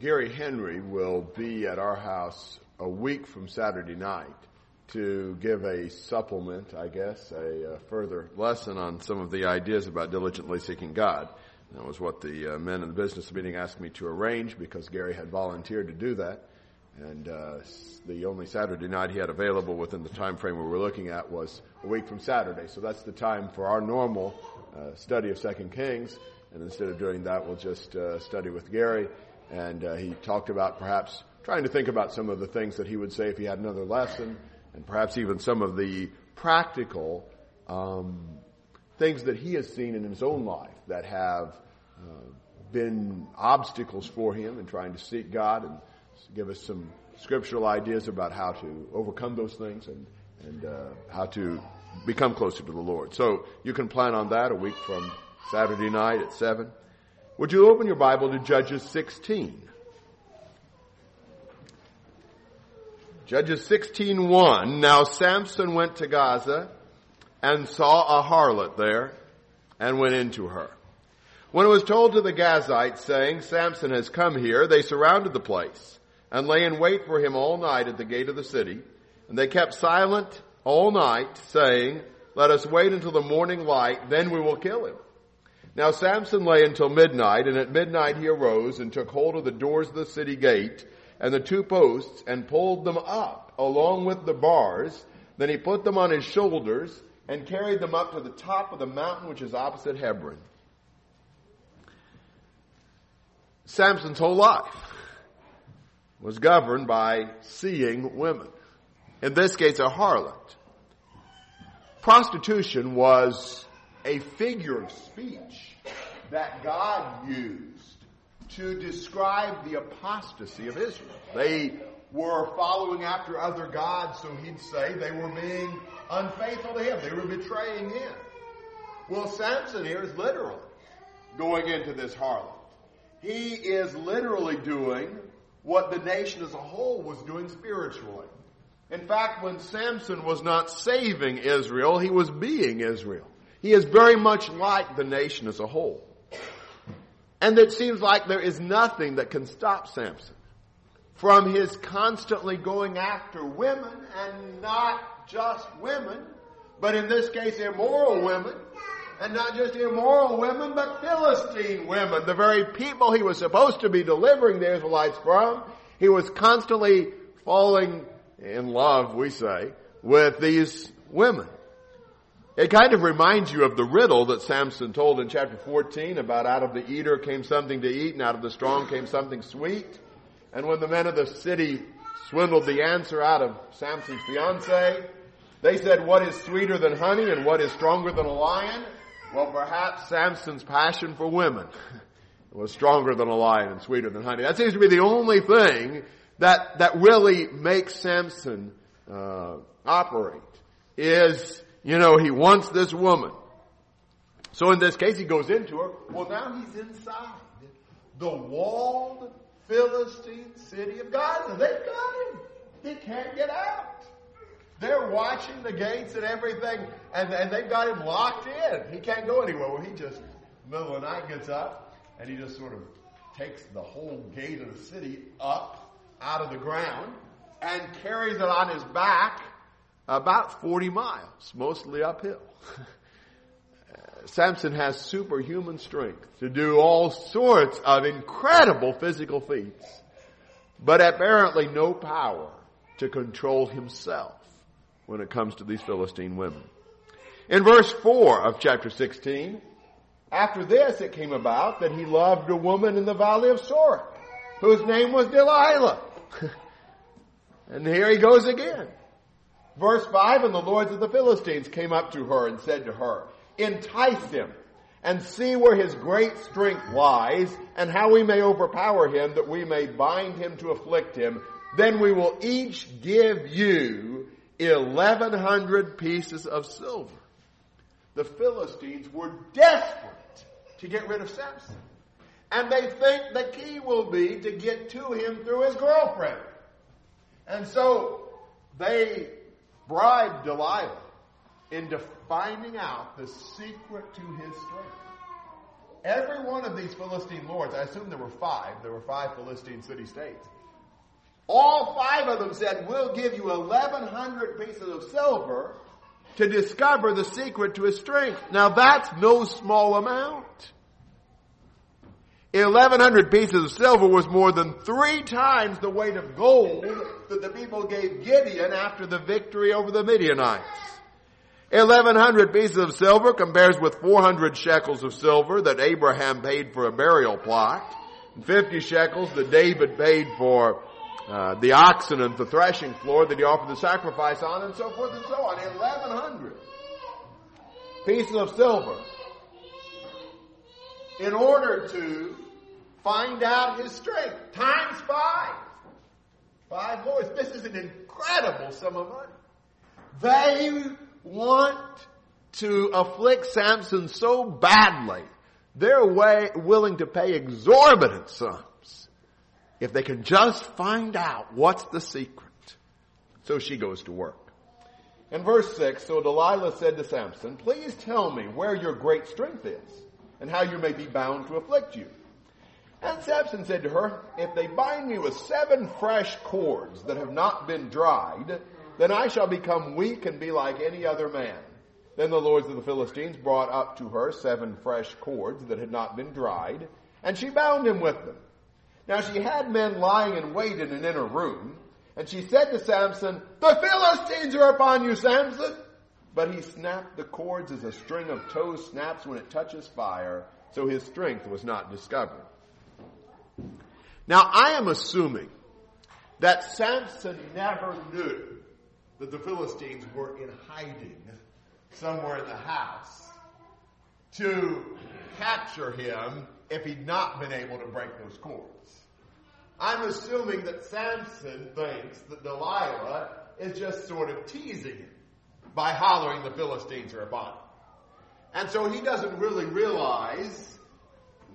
Gary Henry will be at our house a week from Saturday night to give a supplement, I guess, a, a further lesson on some of the ideas about diligently seeking God. That was what the uh, men in the business meeting asked me to arrange because Gary had volunteered to do that. And uh, the only Saturday night he had available within the time frame we were looking at was a week from Saturday. So that's the time for our normal uh, study of Second Kings. And instead of doing that, we'll just uh, study with Gary. And uh, he talked about perhaps trying to think about some of the things that he would say if he had another lesson, and perhaps even some of the practical um, things that he has seen in his own life that have uh, been obstacles for him in trying to seek God and give us some scriptural ideas about how to overcome those things and, and uh, how to become closer to the Lord. So you can plan on that a week from Saturday night at 7. Would you open your Bible to Judges 16? Judges 16:1 Now Samson went to Gaza and saw a harlot there and went into her. When it was told to the Gazites saying, Samson has come here, they surrounded the place and lay in wait for him all night at the gate of the city. And they kept silent all night saying, let us wait until the morning light, then we will kill him. Now Samson lay until midnight, and at midnight he arose and took hold of the doors of the city gate and the two posts and pulled them up along with the bars. Then he put them on his shoulders and carried them up to the top of the mountain which is opposite Hebron. Samson's whole life was governed by seeing women. In this case, a harlot. Prostitution was a figure of speech that God used to describe the apostasy of Israel. They were following after other gods, so he'd say they were being unfaithful to him. They were betraying him. Well, Samson here is literally going into this harlot. He is literally doing what the nation as a whole was doing spiritually. In fact, when Samson was not saving Israel, he was being Israel. He is very much like the nation as a whole. And it seems like there is nothing that can stop Samson from his constantly going after women and not just women, but in this case immoral women. And not just immoral women, but Philistine women, the very people he was supposed to be delivering the Israelites from. He was constantly falling in love, we say, with these women. It kind of reminds you of the riddle that Samson told in chapter 14 about out of the eater came something to eat and out of the strong came something sweet. And when the men of the city swindled the answer out of Samson's fiance, they said, what is sweeter than honey and what is stronger than a lion? Well, perhaps Samson's passion for women was stronger than a lion and sweeter than honey. That seems to be the only thing that, that really makes Samson uh, operate is you know, he wants this woman. So in this case, he goes into her. Well, now he's inside the walled Philistine city of Gaza. They've got him. He can't get out. They're watching the gates and everything, and, and they've got him locked in. He can't go anywhere. Well, he just, middle of the night, gets up, and he just sort of takes the whole gate of the city up out of the ground and carries it on his back about 40 miles, mostly uphill. Samson has superhuman strength to do all sorts of incredible physical feats, but apparently no power to control himself when it comes to these Philistine women. In verse 4 of chapter 16, after this it came about that he loved a woman in the valley of Sorek, whose name was Delilah. and here he goes again. Verse 5, and the lords of the Philistines came up to her and said to her, entice him and see where his great strength lies and how we may overpower him that we may bind him to afflict him. Then we will each give you 1100 pieces of silver. The Philistines were desperate to get rid of Samson. And they think the key will be to get to him through his girlfriend. And so they bribed Delilah into finding out the secret to his strength. every one of these Philistine lords, I assume there were five, there were five Philistine city states. All five of them said, we'll give you 1100 pieces of silver to discover the secret to his strength. Now that's no small amount. 1100 pieces of silver was more than three times the weight of gold that the people gave Gideon after the victory over the Midianites. 1100 pieces of silver compares with 400 shekels of silver that Abraham paid for a burial plot, and 50 shekels that David paid for uh, the oxen and the threshing floor that he offered the sacrifice on, and so forth and so on. 1100 pieces of silver in order to find out his strength. Times five. Five lords. This is an incredible sum of money. They want to afflict Samson so badly, they're way, willing to pay exorbitant sums if they can just find out what's the secret. So she goes to work. In verse 6, so Delilah said to Samson, Please tell me where your great strength is, and how you may be bound to afflict you. And Samson said to her, If they bind me with seven fresh cords that have not been dried, then I shall become weak and be like any other man. Then the lords of the Philistines brought up to her seven fresh cords that had not been dried, and she bound him with them. Now she had men lying in wait in an inner room, and she said to Samson, The Philistines are upon you, Samson! But he snapped the cords as a string of tow snaps when it touches fire, so his strength was not discovered. Now I am assuming that Samson never knew that the Philistines were in hiding somewhere in the house to capture him if he'd not been able to break those cords. I'm assuming that Samson thinks that Delilah is just sort of teasing him by hollering the Philistines are upon. And so he doesn't really realize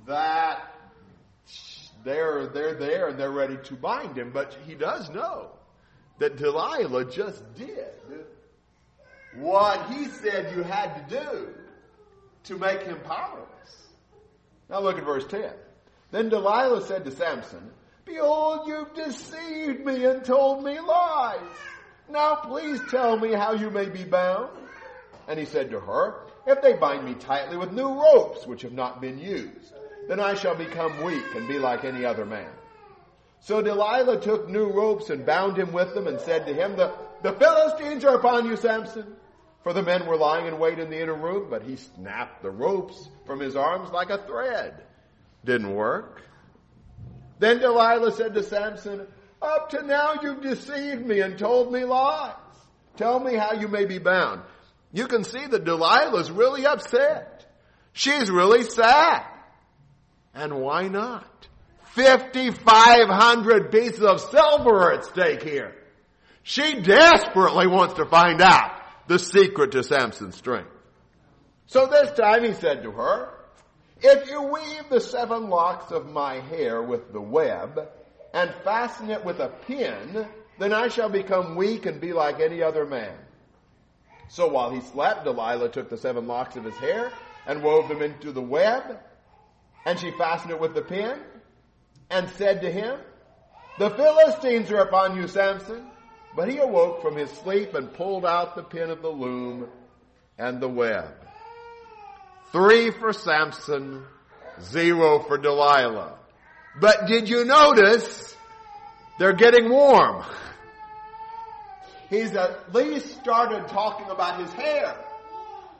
that they're, they're there and they're ready to bind him, but he does know that Delilah just did what he said you had to do to make him powerless. Now look at verse 10. Then Delilah said to Samson, Behold, you've deceived me and told me lies. Now please tell me how you may be bound. And he said to her, If they bind me tightly with new ropes which have not been used, then I shall become weak and be like any other man. So Delilah took new ropes and bound him with them and said to him, the, the Philistines are upon you, Samson. For the men were lying in wait in the inner room, but he snapped the ropes from his arms like a thread. Didn't work. Then Delilah said to Samson, Up to now you've deceived me and told me lies. Tell me how you may be bound. You can see that Delilah's really upset. She's really sad. And why not? 5,500 pieces of silver are at stake here. She desperately wants to find out the secret to Samson's strength. So this time he said to her, if you weave the seven locks of my hair with the web and fasten it with a pin, then I shall become weak and be like any other man. So while he slept, Delilah took the seven locks of his hair and wove them into the web, and she fastened it with the pin and said to him, The Philistines are upon you, Samson. But he awoke from his sleep and pulled out the pin of the loom and the web. Three for Samson, zero for Delilah. But did you notice they're getting warm? He's at least started talking about his hair.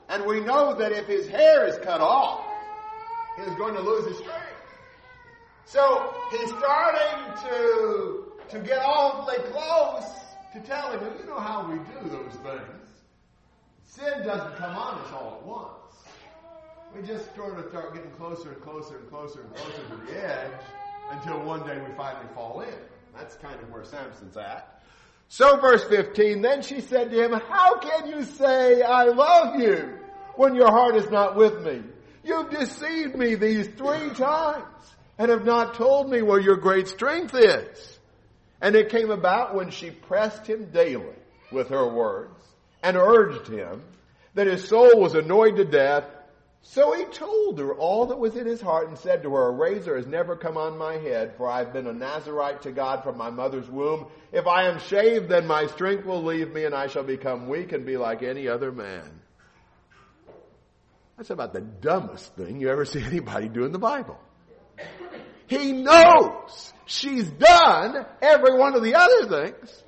And we know that if his hair is cut off, he's going to lose his strength. So he's starting to, to get awfully close to telling him, you know how we do those things. Sin doesn't come on us all at once we just sort of start getting closer and closer and closer and closer to the edge until one day we finally fall in. That's kind of where Samson's at. So verse 15, then she said to him, how can you say I love you when your heart is not with me? You've deceived me these three times and have not told me where your great strength is. And it came about when she pressed him daily with her words and urged him that his soul was annoyed to death So he told her all that was in his heart and said to her, A razor has never come on my head, for I have been a Nazarite to God from my mother's womb. If I am shaved, then my strength will leave me and I shall become weak and be like any other man. That's about the dumbest thing you ever see anybody do in the Bible. He knows she's done every one of the other things.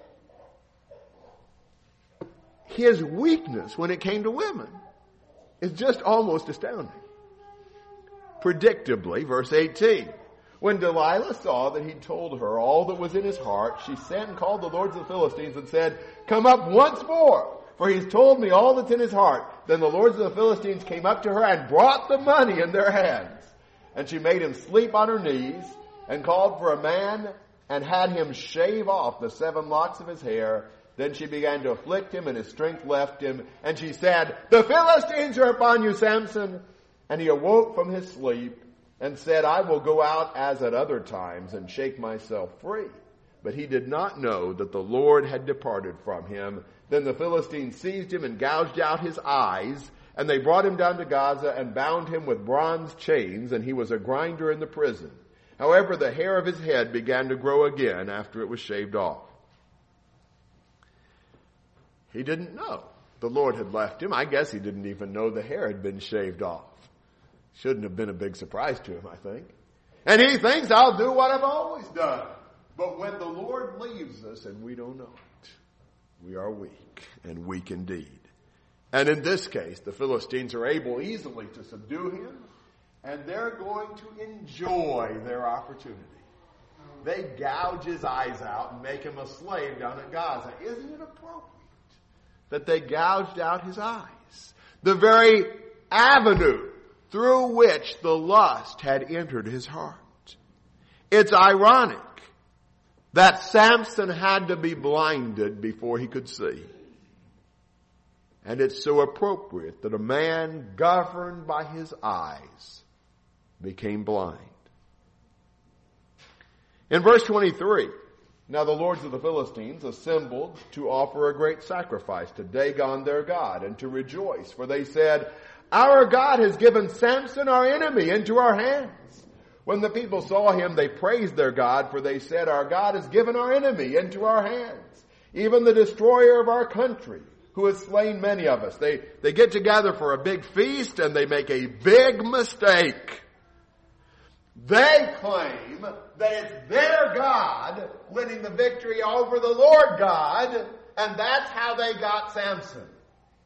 His weakness when it came to women is just almost astounding. Predictably, verse 18. When Delilah saw that he told her all that was in his heart, she sent and called the lords of the Philistines and said, Come up once more, for he's told me all that's in his heart. Then the lords of the Philistines came up to her and brought the money in their hands. And she made him sleep on her knees and called for a man and had him shave off the seven locks of his hair then she began to afflict him and his strength left him. And she said, the Philistines are upon you, Samson. And he awoke from his sleep and said, I will go out as at other times and shake myself free. But he did not know that the Lord had departed from him. Then the Philistines seized him and gouged out his eyes. And they brought him down to Gaza and bound him with bronze chains. And he was a grinder in the prison. However, the hair of his head began to grow again after it was shaved off. He didn't know. The Lord had left him. I guess he didn't even know the hair had been shaved off. Shouldn't have been a big surprise to him, I think. And he thinks, I'll do what I've always done. But when the Lord leaves us and we don't know we are weak and weak indeed. And in this case, the Philistines are able easily to subdue him and they're going to enjoy their opportunity. They gouge his eyes out and make him a slave down at Gaza. Isn't it appropriate? that they gouged out his eyes. The very avenue through which the lust had entered his heart. It's ironic that Samson had to be blinded before he could see. And it's so appropriate that a man governed by his eyes became blind. In verse 23, now the lords of the Philistines assembled to offer a great sacrifice to Dagon their God and to rejoice, for they said, Our God has given Samson our enemy into our hands. When the people saw him, they praised their God, for they said, Our God has given our enemy into our hands, even the destroyer of our country, who has slain many of us. They, they get together for a big feast and they make a big mistake. They claim that it's their God winning the victory over the Lord God, and that's how they got Samson.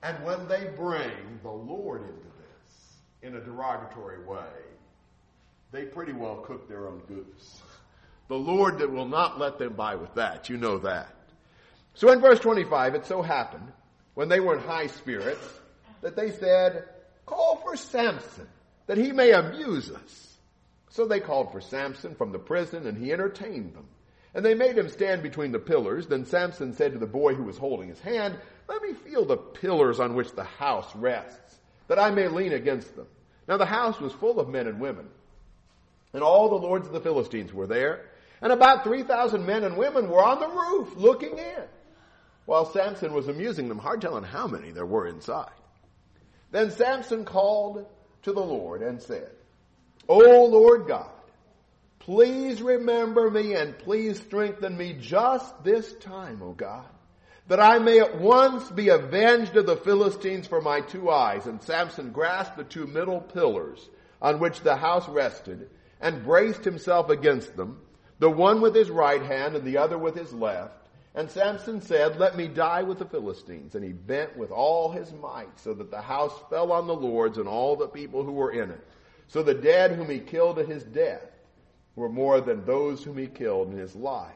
And when they bring the Lord into this in a derogatory way, they pretty well cook their own goose. The Lord that will not let them by with that. You know that. So in verse 25, it so happened, when they were in high spirits, that they said, call for Samson, that he may amuse us. So they called for Samson from the prison and he entertained them. And they made him stand between the pillars. Then Samson said to the boy who was holding his hand, let me feel the pillars on which the house rests, that I may lean against them. Now the house was full of men and women. And all the lords of the Philistines were there. And about 3,000 men and women were on the roof looking in. While Samson was amusing them, hard telling how many there were inside. Then Samson called to the Lord and said, O Lord God, please remember me and please strengthen me just this time, O God, that I may at once be avenged of the Philistines for my two eyes. And Samson grasped the two middle pillars on which the house rested and braced himself against them, the one with his right hand and the other with his left. And Samson said, Let me die with the Philistines. And he bent with all his might so that the house fell on the lords and all the people who were in it. So the dead whom he killed at his death were more than those whom he killed in his life.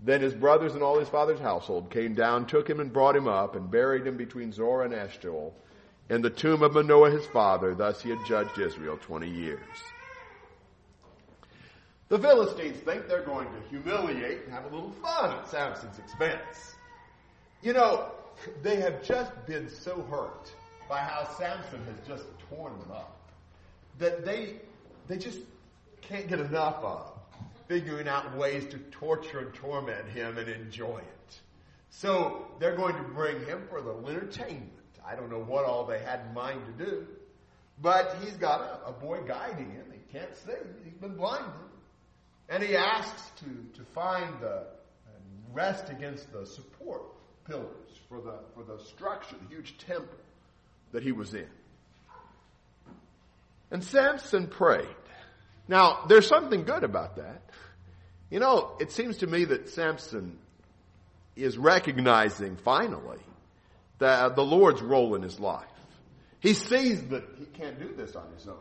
Then his brothers and all his father's household came down, took him and brought him up, and buried him between Zorah and Eshtaol in the tomb of Manoah his father. Thus he had judged Israel twenty years. The Philistines think they're going to humiliate and have a little fun at Samson's expense. You know, they have just been so hurt by how Samson has just torn them up that they, they just can't get enough of figuring out ways to torture and torment him and enjoy it. So they're going to bring him for a little entertainment. I don't know what all they had in mind to do. But he's got a, a boy guiding him. He can't see. He's been blinded. And he asks to, to find the uh, rest against the support pillars for the, for the structure, the huge temple that he was in. And Samson prayed. Now, there's something good about that. You know, it seems to me that Samson is recognizing finally the, uh, the Lord's role in his life. He sees that he can't do this on his own.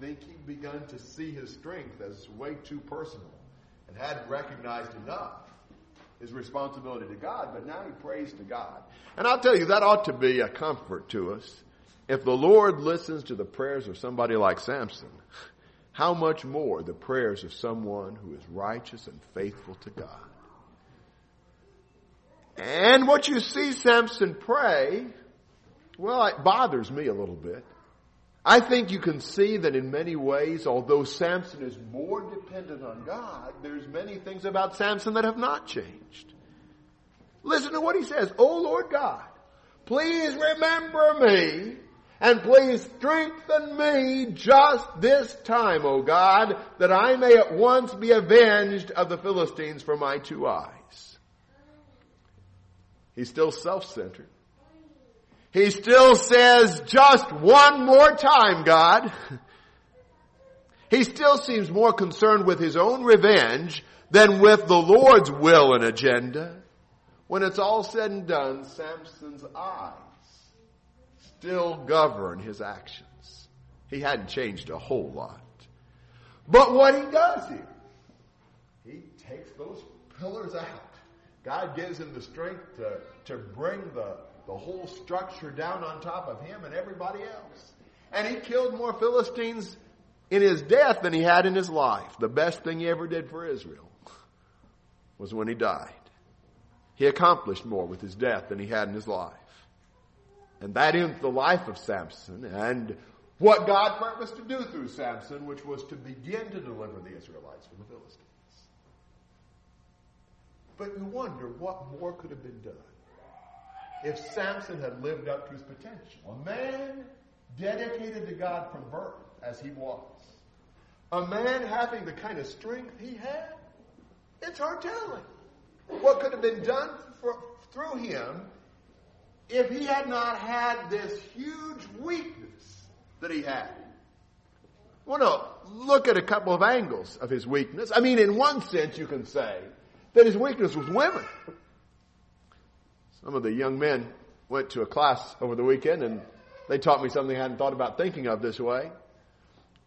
Think he'd begun to see his strength as way too personal and hadn't recognized enough his responsibility to God, but now he prays to God. And I'll tell you, that ought to be a comfort to us. If the Lord listens to the prayers of somebody like Samson, how much more the prayers of someone who is righteous and faithful to God. And what you see Samson pray, well, it bothers me a little bit. I think you can see that in many ways, although Samson is more dependent on God, there's many things about Samson that have not changed. Listen to what he says. Oh Lord God, please remember me and please strengthen me just this time, O God, that I may at once be avenged of the Philistines for my two eyes. He's still self-centered. He still says, just one more time, God. He still seems more concerned with his own revenge than with the Lord's will and agenda. When it's all said and done, Samson's eyes still govern his actions. He hadn't changed a whole lot. But what he does here, he takes those pillars out. God gives him the strength to, to bring the, the whole structure down on top of him and everybody else. And he killed more Philistines in his death than he had in his life. The best thing he ever did for Israel was when he died. He accomplished more with his death than he had in his life. And that ends the life of Samson and what God purposed to do through Samson, which was to begin to deliver the Israelites from the Philistines. But you wonder what more could have been done if Samson had lived up to his potential. A man dedicated to God from birth, as he was. A man having the kind of strength he had. It's hard telling what could have been done for, through him if he had not had this huge weakness that he had. Well, no, look at a couple of angles of his weakness. I mean, in one sense, you can say that his weakness was women. Some of the young men went to a class over the weekend and they taught me something I hadn't thought about thinking of this way.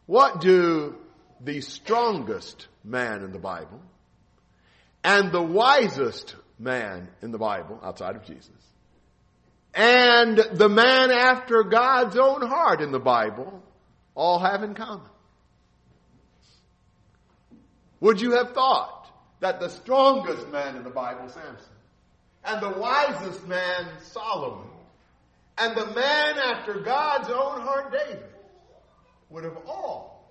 What do the strongest man in the Bible and the wisest man in the Bible outside of Jesus and the man after God's own heart in the Bible all have in common? Would you have thought that the strongest man in the Bible, Samson, and the wisest man, Solomon, and the man after God's own heart, David, would have all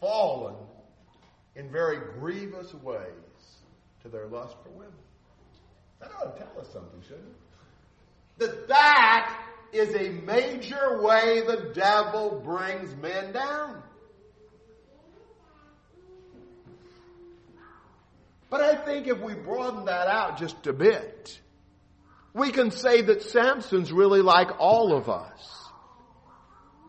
fallen in very grievous ways to their lust for women. That ought to tell us something, shouldn't it? That that is a major way the devil brings men down. But I think if we broaden that out just a bit, we can say that Samson's really like all of us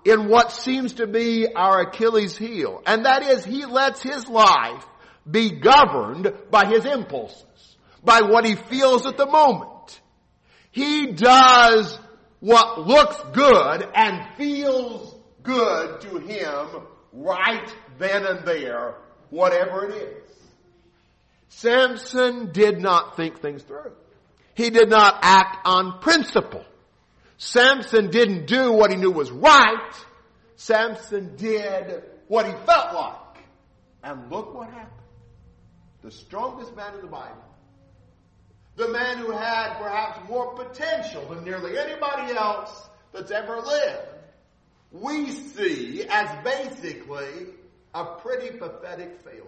in what seems to be our Achilles heel. And that is he lets his life be governed by his impulses, by what he feels at the moment. He does what looks good and feels good to him right then and there, whatever it is. Samson did not think things through. He did not act on principle. Samson didn't do what he knew was right. Samson did what he felt like. And look what happened. The strongest man in the Bible, the man who had perhaps more potential than nearly anybody else that's ever lived, we see as basically a pretty pathetic failure.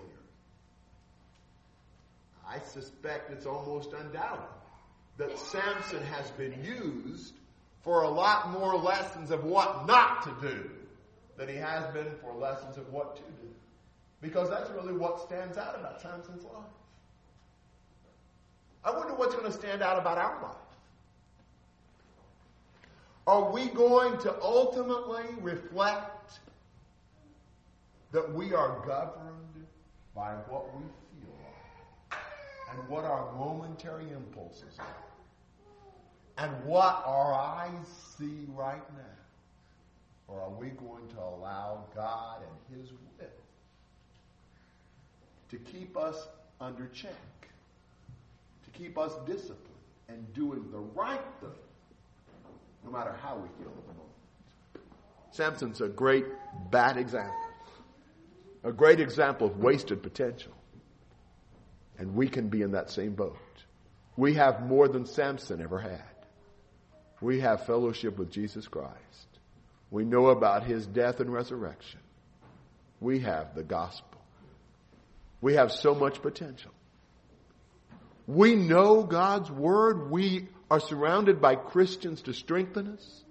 I suspect it's almost undoubted that Samson has been used for a lot more lessons of what not to do than he has been for lessons of what to do. Because that's really what stands out about Samson's life. I wonder what's going to stand out about our life. Are we going to ultimately reflect that we are governed by what we and what our momentary impulses are and what our eyes see right now? Or are we going to allow God and His will to keep us under check, to keep us disciplined and doing the right thing, no matter how we feel at the moment? Samson's a great bad example, a great example of wasted potential. And we can be in that same boat. We have more than Samson ever had. We have fellowship with Jesus Christ. We know about his death and resurrection. We have the gospel. We have so much potential. We know God's word. We are surrounded by Christians to strengthen us.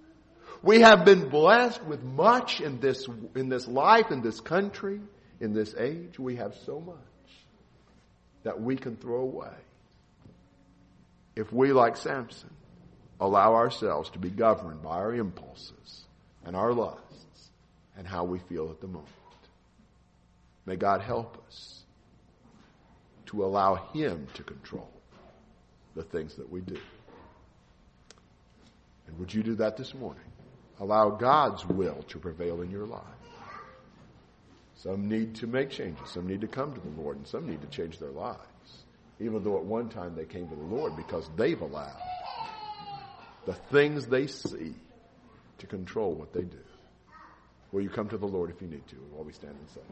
We have been blessed with much in this, in this life, in this country, in this age. We have so much that we can throw away. If we, like Samson, allow ourselves to be governed by our impulses and our lusts and how we feel at the moment. May God help us to allow Him to control the things that we do. And would you do that this morning? Allow God's will to prevail in your life. Some need to make changes. Some need to come to the Lord, and some need to change their lives. Even though at one time they came to the Lord because they've allowed the things they see to control what they do. Will you come to the Lord if you need to while we stand and sing?